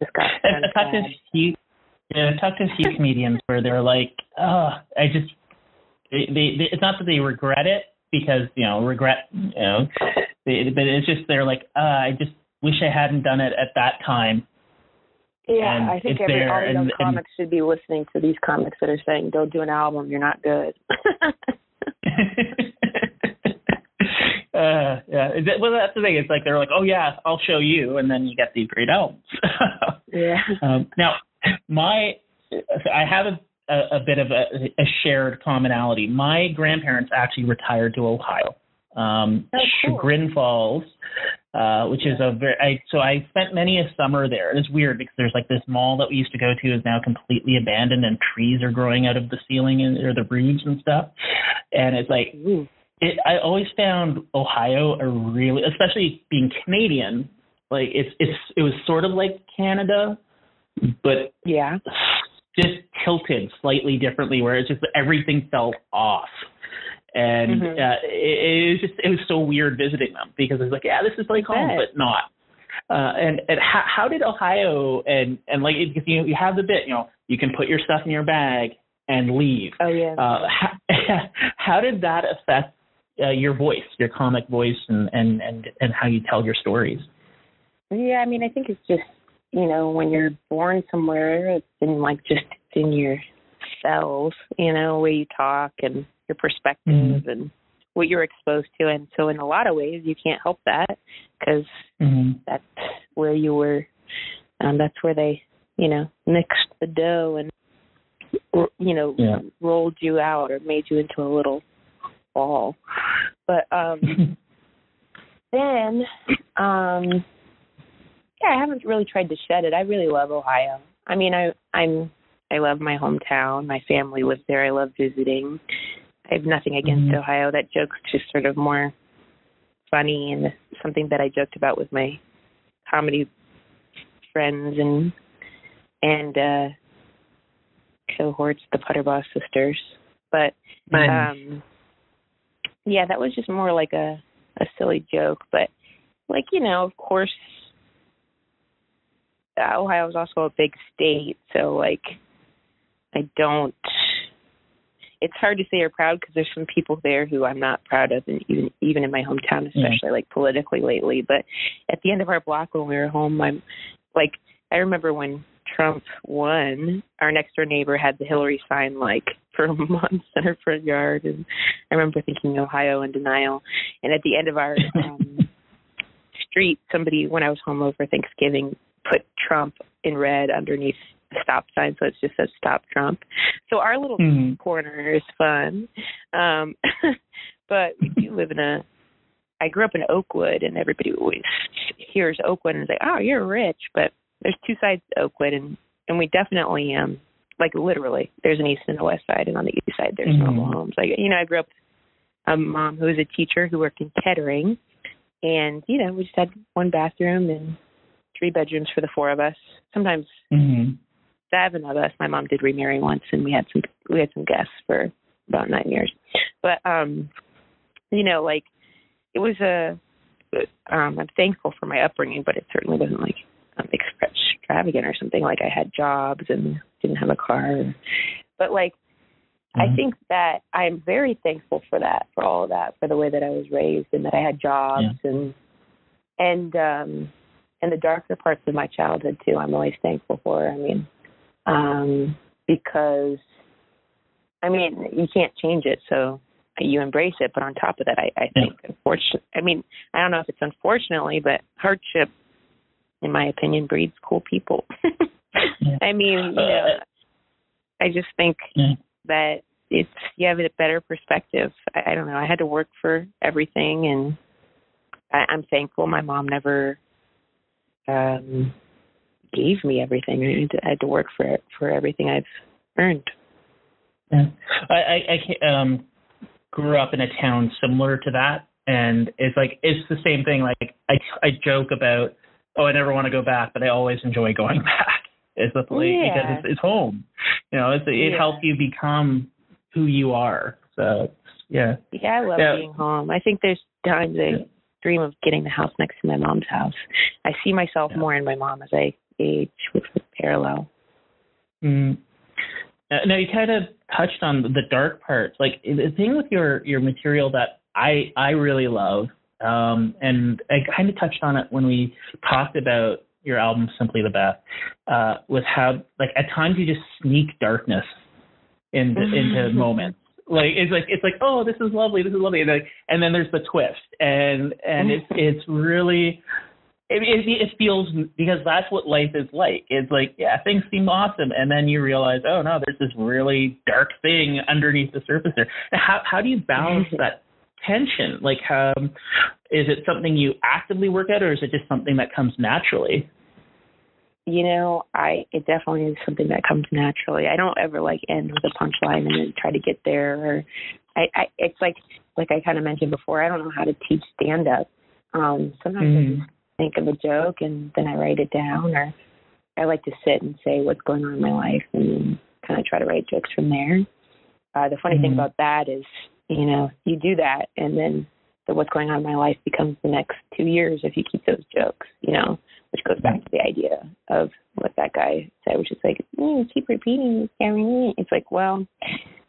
just got. I've, kind of I've talked to a few, yeah, I've talked to a few comedians where they're like, oh, I just, they, they, they, it's not that they regret it because you know regret, you know, they, but it's just they're like, uh, I just wish I hadn't done it at that time. Yeah, and I think every there, all the young and- and- comics should be listening to these comics that are saying, "Don't do an album, you're not good." [LAUGHS] [LAUGHS] uh, yeah. Well, that's the thing. It's like they're like, oh yeah, I'll show you, and then you get these great albums. [LAUGHS] yeah. Um, now, my I have a, a, a bit of a, a shared commonality. My grandparents actually retired to Ohio, um, Oh, cool. Chagrin Falls, uh, which is a very. I, so I spent many a summer there. It's weird because there's like this mall that we used to go to is now completely abandoned, and trees are growing out of the ceiling and or the roofs and stuff. And it's like Ooh. It, I always found Ohio a really, especially being Canadian, like it's it's it was sort of like Canada, but Yeah. just tilted slightly differently, where it's just everything felt off. And Mhm. uh, it, it was just it was so weird visiting them because it's like yeah this is like home but not. Uh, and and how, how did Ohio and and like because you you have the bit you know you can put your stuff in your bag and leave. Oh yeah. Uh, how, [LAUGHS] how did that affect uh, your voice, your comic voice, and, and and and how you tell your stories? Yeah, I mean, I think it's just you know, when you're born somewhere, it's in like just in your cells, you know, the way you talk and your perspective mm-hmm. and what you're exposed to. And so, in a lot of ways, you can't help that because mm-hmm. that's where you were. Um, that's where they, you know, mixed the dough and, you know, yeah. rolled you out or made you into a little ball. But um, [LAUGHS] then, um, yeah, I haven't really tried to shed it. I really love Ohio. I mean, I I'm I love my hometown. My family lives there. I love visiting. I have nothing against mm-hmm. Ohio. That joke's just sort of more funny and something that I joked about with my comedy friends and and uh cohorts, the Puterbaugh sisters. But um yeah, that was just more like a a silly joke. But like, you know, of course Ohio is also a big state, so like I don't. It's hard to say you're proud because there's some people there who I'm not proud of, and even even in my hometown, mm. especially yeah. like politically lately. But at the end of our block when we were home, I'm like I remember when Trump won, our next door neighbor had the Hillary sign like for months [LAUGHS] in her front yard, and I remember thinking Ohio in denial. And at the end of our um, [LAUGHS] street, somebody when I was home over Thanksgiving put Trump in red underneath the stop sign, so it just says "Stop Trump." So our little mm-hmm. corner is fun, um, [LAUGHS] but we do live in a. I grew up in Oakwood, and everybody always hears Oakwood and is like, "Oh, you're rich," but there's two sides to Oakwood, and and we definitely um like literally there's an east and a west side, and on the east side there's mm-hmm. normal homes. Like you know, I grew up a mom who was a teacher who worked in Kettering, and you know we just had one bathroom and three bedrooms for the four of us. Sometimes mm-hmm. seven of us. My mom did remarry once, and we had some we had some guests for about nine years. But um, you know, like it was a. Um, I'm thankful for my upbringing, but it certainly wasn't like um, extravagant or something. Like I had jobs and didn't have a car, but like mm-hmm. I think that I'm very thankful for that, for all of that, for the way that I was raised and that I had jobs yeah. and and um and the darker parts of my childhood too i'm always thankful for i mean um because i mean you can't change it so you embrace it but on top of that i i think yeah. unfortunately i mean i don't know if it's unfortunately but hardship in my opinion breeds cool people [LAUGHS] yeah. [LAUGHS] i mean you know i just think yeah. that it's you have a better perspective I, I don't know i had to work for everything and I, i'm thankful my mom never um, gave me everything. I had, to, I had to work for for everything I've earned. Yeah, I, I, I um, grew up in a town similar to that, and it's like it's the same thing. Like I I joke about, oh, I never want to go back, but I always enjoy going [LAUGHS] back. It's the place yeah. because it's, it's home. You know, it's, it yeah. helps you become who you are. So yeah. Yeah, I love yeah. being home. I think there's times I dream of getting the house next to my mom's house. I see myself yeah. more in my mom as I age, which was parallel. Mm. Now you kind of touched on the dark parts. Like the thing with your your material that I I really love, um, and I kind of touched on it when we talked about your album "Simply the Beth," uh, was how like at times you just sneak darkness into [LAUGHS] into moments like it's like it's like oh this is lovely this is lovely and, like, and then there's the twist and and it's it's really it, it, it feels because that's what life is like. It's like, yeah, things seem awesome, and then you realize, oh no, there's this really dark thing underneath the surface there. How how do you balance [LAUGHS] that tension? Like, um, is it something you actively work at, or is it just something that comes naturally? You know, I it definitely is something that comes naturally. I don't ever like end with a punchline and then try to get there. Or I, I it's like like I kind of mentioned before. I don't know how to teach stand up. Um, sometimes mm. I just think of a joke and then I write it down, or I like to sit and say what's going on in my life and kind of try to write jokes from there. Uh, the funny mm. thing about that is, you know, you do that and then the what's going on in my life becomes the next two years if you keep those jokes, you know which goes back to the idea of what that guy said, which is like, mm, keep repeating, It's like, well,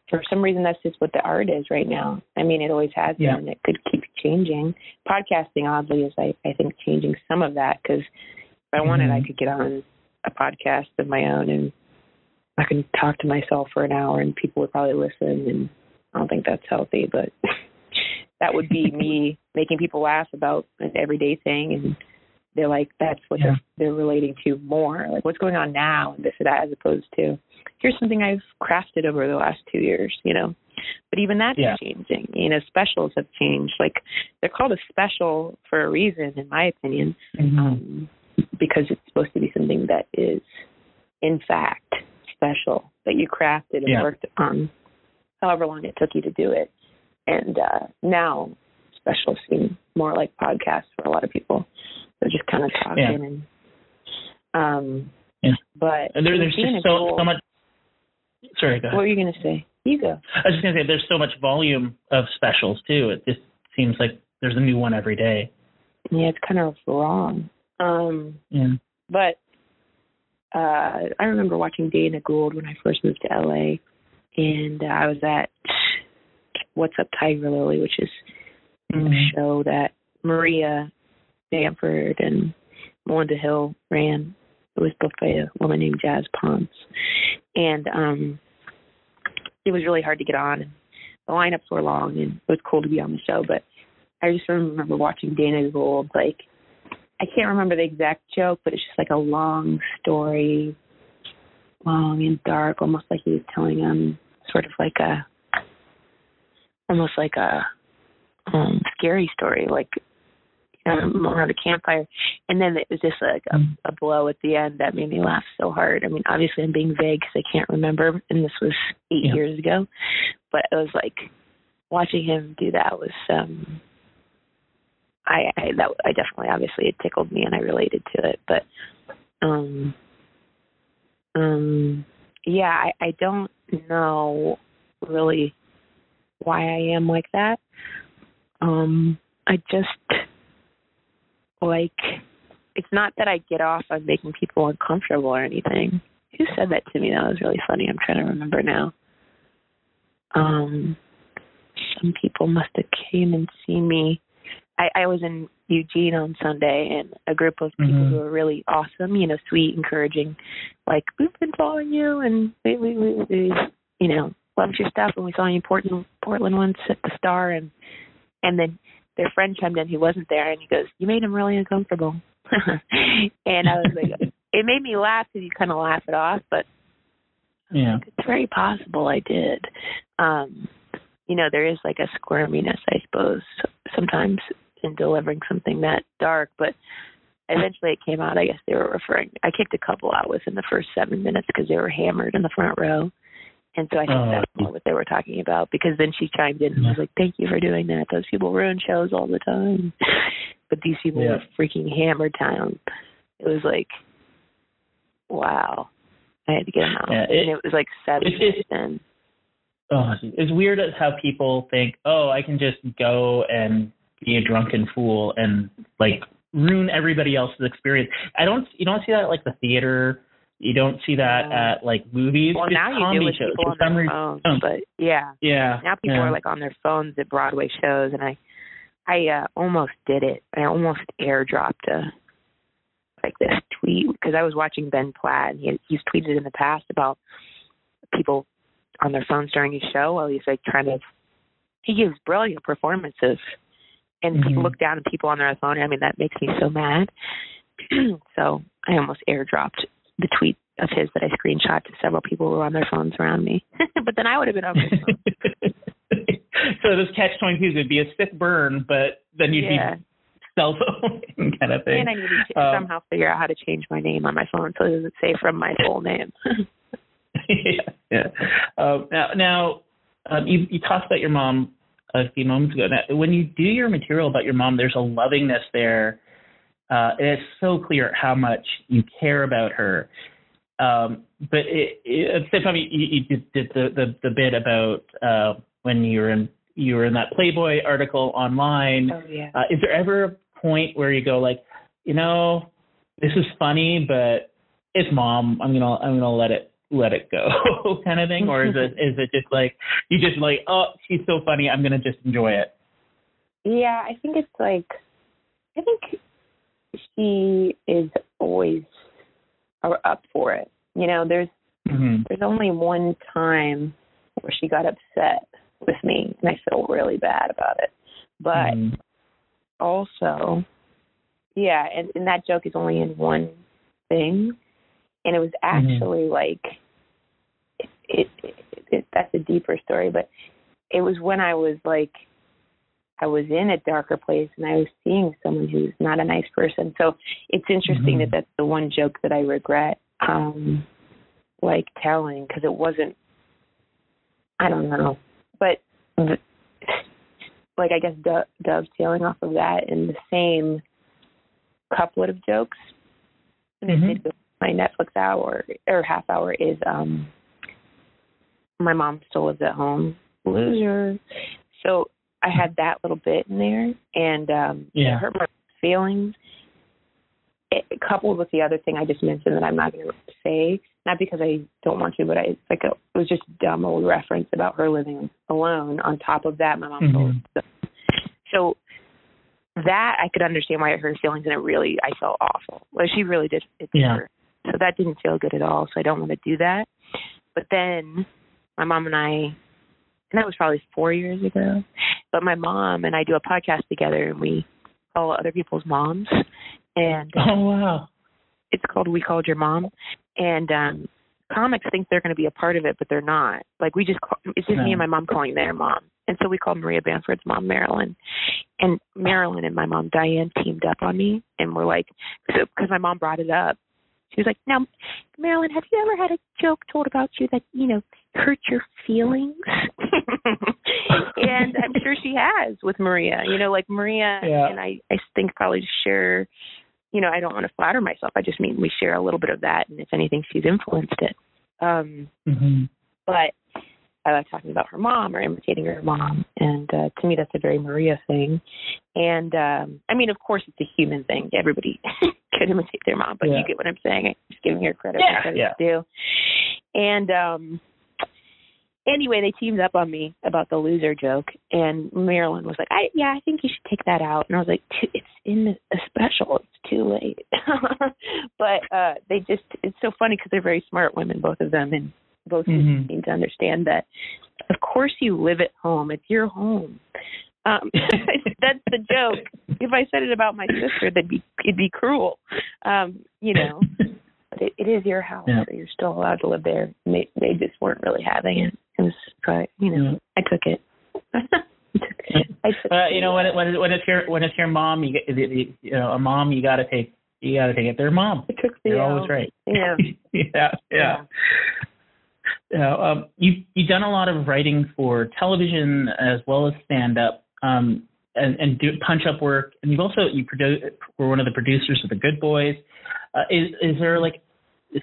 for some reason, that's just what the art is right now. I mean, it always has yeah. been. It could keep changing. Podcasting, oddly, is I, I think changing some of that because If I wanted, I Mhm. could get on a podcast of my own and I can talk to myself for an hour and people would probably listen. And I don't think that's healthy, but [LAUGHS] that would be [LAUGHS] me making people laugh about an everyday thing. And they're like, that's what Yeah. they're, they're relating to more. Like, what's going on now and this or that, as opposed to here's something I've crafted over the last two years, you know. But even that's Yeah. changing. You know, specials have changed. Like they're called a special for a reason, in my opinion, Mhm. um, because it's supposed to be something that is, in fact, special that you crafted and Yeah. worked on, however long it took you to do it. And uh, now, specials seem more like podcasts for a lot of people. They're just kind of talking Yeah. and. Um, Yeah. But And there, there's just so goal- so much. Sorry. What were you going to say? You go. I was just gonna say there's so much volume of specials too. It just seems like there's a new one every day. Yeah, it's kind of wrong. Um, Yeah. but uh, I remember watching Dana Gould when I first moved to LA, and uh, I was at What's Up Tiger Lily, which is a Mhm. show that Maria Bamford and Melinda Hill ran. It was booked by a woman named Jazz Ponce, and um, it was really hard to get on. And the lineups were long, and it was cool to be on the show. But I just remember watching Dana Gould. Like, I can't remember the exact joke, but it's just like a long story, long and dark, almost like he was telling them sort of like a, almost like a um scary story, like um, around a campfire. And then it was just like a, a blow at the end that made me laugh so hard. I mean, obviously I'm being vague because I can't remember, and this was eight Yeah. years ago. But it was like watching him do that was um I, I that I definitely obviously it tickled me and I related to it. But um um yeah, I, I don't know really why I am like that. Um I just like it's not that I get off on making people uncomfortable or anything. Who said that to me? That was really funny. I'm trying to remember now. Um some people must have came and seen me. I, I was in Eugene on Sunday and a group of people Mhm. who were really awesome, you know, sweet, encouraging, like, We've been following you and we we, we, we you know, loved your stuff and we saw you in Portland Portland once at the star and and then their friend chimed in who wasn't there and he goes, You made him really uncomfortable [LAUGHS] and I was like [LAUGHS] it made me laugh because you kind of laugh it off, but Yeah. it's very possible I did. Um, you know, there is like a squirminess, I suppose, sometimes in delivering something that dark, but eventually it came out. I guess they were referring. I kicked a couple out within the first seven minutes because they were hammered in the front row. And so I think Oh. that's what they were talking about because then she chimed in and was like, Thank you for doing that. Those people ruin shows all the time. [LAUGHS] But these people Yeah. were freaking hammered town. It was like, wow. I had to get them out. Yeah, it- and it was like seven it's- and Oh, it's weird as how people think, oh, I can just go and be a drunken fool and like ruin everybody else's experience. I don't, you don't see that at like the theater. You don't see that Yeah. at like movies. well now you do with shows. people on their phones. oh. But yeah. Yeah. Now people yeah. are like on their phones at Broadway shows and I I uh almost did it. I almost airdropped a like this tweet because I was watching Ben Platt and he he's tweeted in the past about people on their phones during his show while he's like trying to he gives brilliant performances and people Mhm. look down at people on their phone. I mean that makes me so mad. [CLEARS THROAT] so I almost airdropped the tweet of his that I screenshot to several people who were on their phones around me. [LAUGHS] but then I would have been on my [LAUGHS] phone. so this catch twenty two would be a sick burn, but then you'd yeah. be cell phone [LAUGHS] kind of thing. And I need to Um, somehow figure out how to change my name on my phone so it doesn't say from my full name. yeah, yeah. Um, now, now um, you you talked about your mom a few moments ago. Now, when you do your material about your mom, there's a lovingness there. Uh, it's so clear how much you care about her. Um, but it, it, at the same time, you, you did, did the, the the bit about uh, when you were in you were in that Playboy article online. oh yeah. Uh, is there ever a point where you go like, you know, this is funny, but it's mom. I'm gonna I'm gonna let it let it go [LAUGHS] kind of thing, or is it is it just like you just like oh she's so funny I'm gonna just enjoy it. Yeah, I think it's like I think she is always up for it. You know, there's Mm-hmm. there's only one time where she got upset with me, and I feel really bad about it. But Mhm. also, yeah, and, and that joke is only in one thing, and it was actually like it, it, it, it. That's a deeper story, but it was when I was like. I was in a darker place and I was seeing someone who's not a nice person. So it's interesting Mhm. that that's the one joke that I regret. Um, like telling because it wasn't I don't know, but the, like I guess do, dovetailing off of that in the same couplet of jokes. And Mhm. it my Netflix hour or half hour is um my mom still lives at home. Loser. So I had that little bit in there and um Yeah. it hurt my feelings. It, coupled with the other thing I just mentioned that I'm not going to say, not because I don't want to, but I it's like a, it was just a dumb old reference about her living alone. On top of that, my mom Mhm. told so that I could understand why it hurt her feelings, and it really I felt awful. Like she really did it Yeah. so that didn't feel good at all. So I don't want to do that. But then my mom and I, and that was probably four years ago. But my mom and I do a podcast together, and we call other people's moms, and Oh wow. it's called We Called Your Mom, and um comics think they're going to be a part of it, but they're not. Like we just call, it's just me and my mom calling their mom, and so we called Maria Bamford's mom Marilyn, and Marilyn and my mom Diane teamed up on me, and we're like, because my mom brought it up. She was like, "Now, Marilyn, have you ever had a joke told about you that you know hurt your feelings?" [LAUGHS] and I'm sure she has with Maria. You know, like Maria Yeah. and I, I think probably share you know, I don't want to flatter myself. I just mean we share a little bit of that, and if anything, she's influenced it. Um, Mhm. but I like talking about her mom or imitating her mom, and uh, to me, that's a very Maria thing. And um, I mean, of course, it's a human thing. Everybody [LAUGHS] could imitate their mom, but Yeah. you get what I'm saying. I'm just giving her credit Yeah, for credit's yeah. due. And um, anyway, they teamed up on me about the loser joke, and Marilyn was like, "I yeah, I think you should take that out." And I was like, "It's in the a special. It's too late." [LAUGHS] but uh they just it's so funny because they're very smart women, both of them, and both Mhm. seem to understand that. Of course, you live at home. It's your home. Um, [LAUGHS] that's the joke. If I said it about my sister, that'd be it'd be cruel. Um, you know, [LAUGHS] but it, it is your house, Yeah. so you're still allowed to live there. And they they just weren't really having it. It was, but you know, Yeah. I took it. [LAUGHS] I took it. I took Uh, you know when it, when it, when it's your when it's your mom, you get you know a mom you got to take you got to take it. Their mom. I took the You're always right. Yeah. yeah, yeah. Yeah, um, you you've done a lot of writing for television as well as stand up, um, and and do punch up work, and you've also you produ- were one of the producers of The Good Boys. Uh, is is there like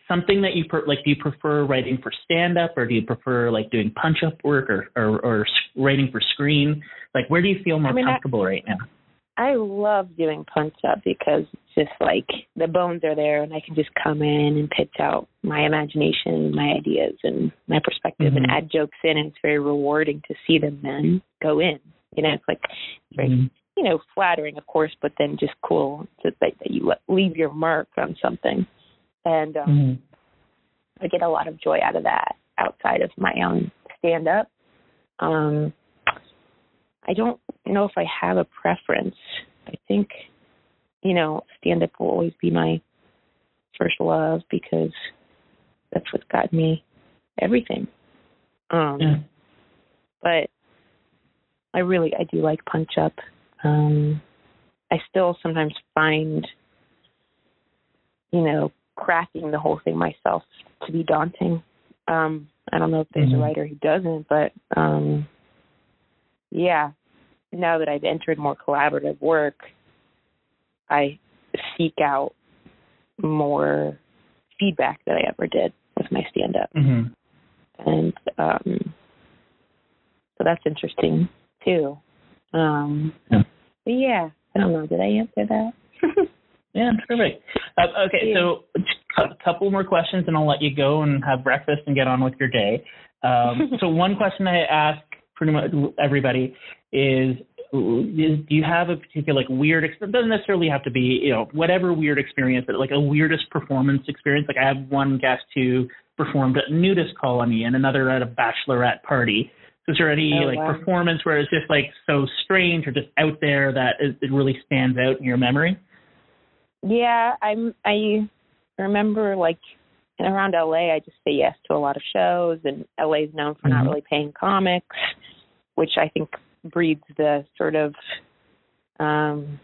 something that you per- like? Do you prefer writing for stand up, or do you prefer like doing punch up work, or, or or writing for screen? Like, where do you feel more I mean, I- comfortable right now? I love doing punch up because it's just like the bones are there and I can just come in and pitch out my imagination, my ideas and my perspective and Mhm. add jokes in and it's very rewarding to see them then go in. You know, it's like very Mhm. you know, flattering of course, but then just cool to that, that you leave your mark on something. And um Mhm. I get a lot of joy out of that outside of my own stand up. Um I don't know if I have a preference. I think, you know, stand up will always be my first love because that's what got me everything. Um Yeah. but I really I do like punch up. Um I still sometimes find you know, cracking the whole thing myself to be daunting. Um I don't know if there's Mhm. a writer who doesn't, but um yeah, now that I've entered more collaborative work, I seek out more feedback than I ever did with my stand up Mhm. and um so that's interesting too um Yeah. yeah i don't know did i answer that [LAUGHS] Yeah, perfect. Uh, okay, so a couple more questions, and I'll let you go and have breakfast and get on with your day. Um, [LAUGHS] so one question I ask pretty much everybody is, do you have a particular like weird experience? Doesn't necessarily have to be you know whatever weird experience, but like a weirdest performance experience. Like I have one guest who performed a nudist colony and another at a bachelorette party. So is there any oh, like wow. performance where it's just like so strange or just out there that it, it really stands out in your memory? Yeah, I'm. I remember like around LA, I just say yes to a lot of shows, and LA is known for mm-hmm. not really paying comics, which I think breeds the sort of, um,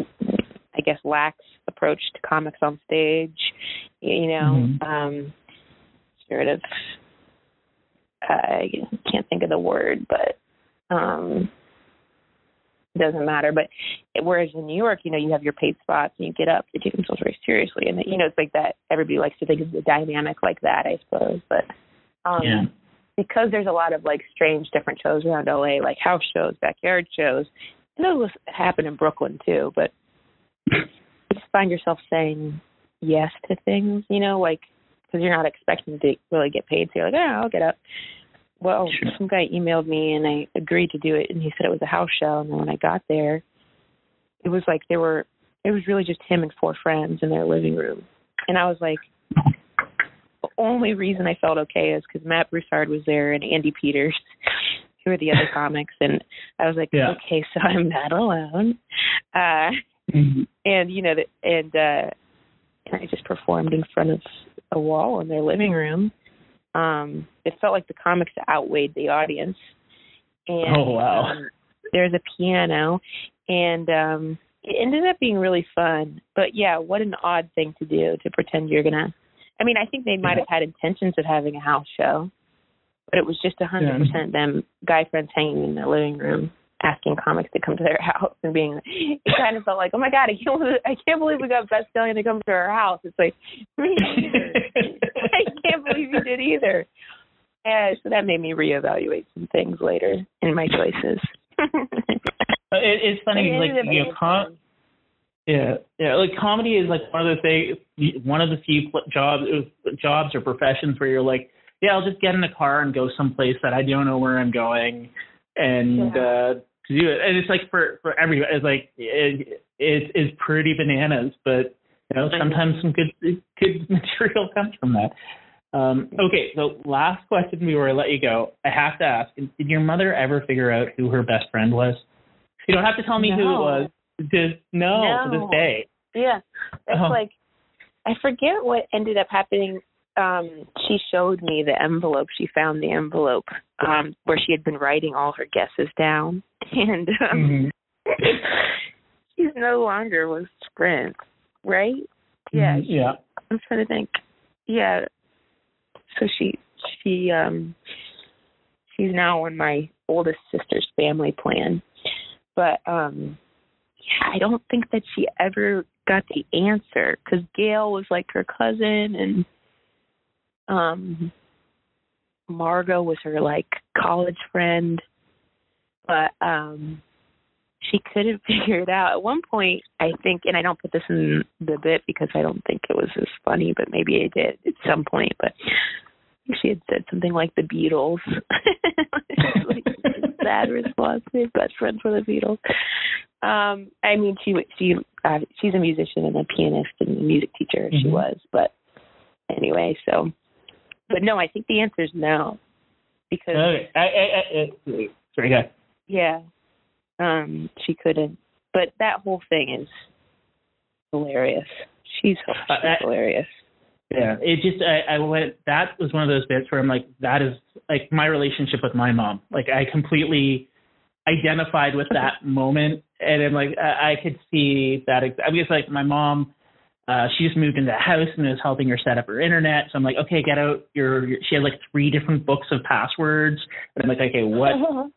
I guess, lax approach to comics on stage. You know, mm-hmm. um, sort of. I can't think of the word, but um, it doesn't matter. But whereas in New York, you know, you have your paid spots and you get up, they take themselves very seriously, and you know, it's like that. Everybody likes to think of the dynamic like that, I suppose. But um, yeah. Because there's a lot of like strange different shows around LA, like house shows, backyard shows, and those happen in Brooklyn too. But you just find yourself saying yes to things, you know, like because you're not expecting to really get paid. So you're like, oh, I'll get up well, sure. some guy emailed me and I agreed to do it, and he said it was a house show. And then when I got there, it was like there were it was really just him and four friends in their living room, and I was like, only reason I felt okay is because Matt Broussard was there and Andy Peters, who were the other [LAUGHS] comics, and I was like, yeah. okay, so I'm not alone. Uh, mm-hmm. And you know, and uh, and I just performed in front of a wall in their living room um, it felt like the comics outweighed the audience. And, oh wow! Um, there's a piano, and um, it ended up being really fun. But yeah, what an odd thing to do to pretend you're gonna. I mean, I think they might have had intentions of having a house show, but it was just a hundred percent them guy friends hanging in the living room asking comics to come to their [LAUGHS] house and being it kind of felt like oh my god i can't believe, i can't believe we got Beth Stelling to come to our house. It's like me [LAUGHS] i can't believe you did either. And so that made me reevaluate some things later in my choices. [LAUGHS] It, it's funny like you know com- yeah yeah like comedy is like one of the things one of the few jobs jobs or professions where you're like yeah i'll just get in a car and go someplace that i don't know where i'm going and yeah. uh to do it. And it's like for for everyone, it's like it, it is pretty bananas, but you know sometimes some good good [LAUGHS] material comes from that. Um, okay, so last question before I let you go, I have to ask: Did your mother ever figure out who her best friend was? You don't have to tell me no. who it was. Just no, no. to this day. Yeah, it's uh like I forget what ended up happening. Um she showed me the envelope. She found the envelope um where she had been writing all her guesses down. [LAUGHS] And um mm-hmm. [LAUGHS] she's no longer with sprint right? Yeah mm-hmm. yeah. I'm trying to think. Yeah. So she she um she's now on my oldest sister's family plan. But um i don't think that she ever got the answer because gail was like her cousin and um Margot was her like college friend, but um she couldn't [LAUGHS] figure it out. At one point, I think, and I don't put this in the bit because I don't think it was as funny, but maybe it did at some point. But she had said something like the Beatles. [LAUGHS] like sad response. His best friends were the Beatles. Um, I mean, she she uh, she's a musician and a pianist and a music teacher. Mm-hmm. She was, but anyway, so but no, I think the answer is no. Because okay. I, I, I, sorry, go Yeah. Um, she couldn't. But that whole thing is hilarious. She's, she's uh, hilarious. Yeah, it just I, I went. That was one of those bits where I'm like, that is like my relationship with my mom. Like I completely identified with that [LAUGHS] moment, and I'm like, I, I could see that. I mean, it's like my mom uh, she just moved into the house and was helping her set up her internet. So I'm like, okay, get out your, your she had like three different books of passwords. And I'm like, okay, what [LAUGHS]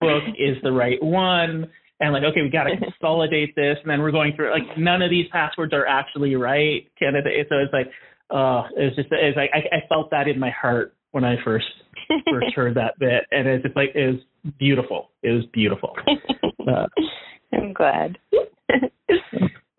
book is the right one? And like, okay, we got to [LAUGHS] consolidate this. And then we're going through like none of these passwords are actually right. Kind of. So it's like, uh, it's just it's like I, I felt that in my heart when I first first heard that [LAUGHS] bit, and it's just like it was beautiful. It was beautiful. Uh, [LAUGHS] I'm glad. [LAUGHS]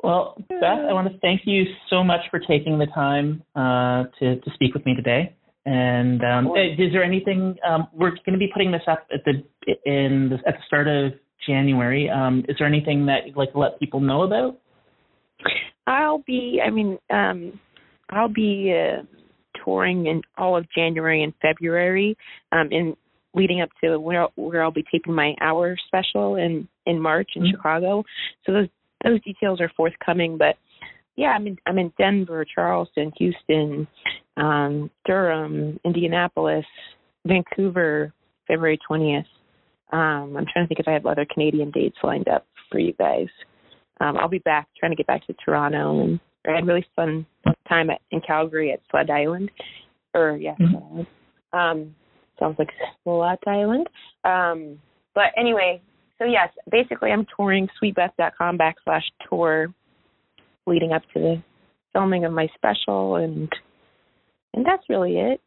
Well, Beth, I want to thank you so much for taking the time uh, to, to speak with me today. And um, is there anything um, we're going to be putting this up at the in the, at the start of January? Um, is there anything that you'd like to let people know about? I'll be. I mean, um, I'll be uh, touring in all of January and February, um, in leading up to where where I'll be taping my hour special in in March in mm-hmm. Chicago. So those those details are forthcoming. But yeah, I'm in I'm in Denver, Charleston, Houston, um, Durham, Indianapolis, Vancouver, February twentieth. Um, I'm trying to think if I have other Canadian dates lined up for you guys. Um, I'll be back trying to get back to Toronto and I had really fun time at, in Calgary at Sled Island. Or yeah, mm-hmm. um, sounds like Sled Island. Um, but anyway, so yes, basically I'm touring sweetbeth.com backslash tour leading up to the filming of my special and and that's really it.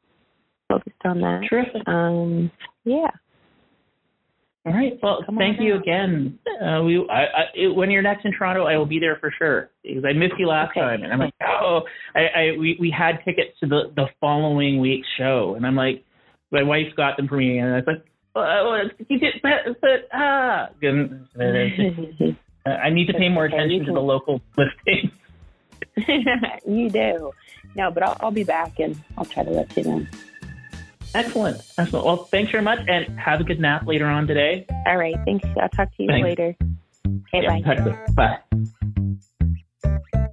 Focused on that. Terrific. Um yeah. All right. Well, Come thank you again. Uh, we, I, I, it, when you're next in Toronto, I will be there for sure because I missed you last okay. time, and I'm like, oh, I, I, we, we had tickets to the the following week's show, and I'm like, my wife got them for me, and I was like, oh, you did, but, but ah, and, I need to pay more attention to the local listings. [LAUGHS] you do. No, but I'll, I'll be back, and I'll try to let you know. Excellent. Excellent. Well, thanks very much and have a good nap later on today. All right. Thanks. I'll talk to you thanks. later. Okay, yeah, bye. Bye.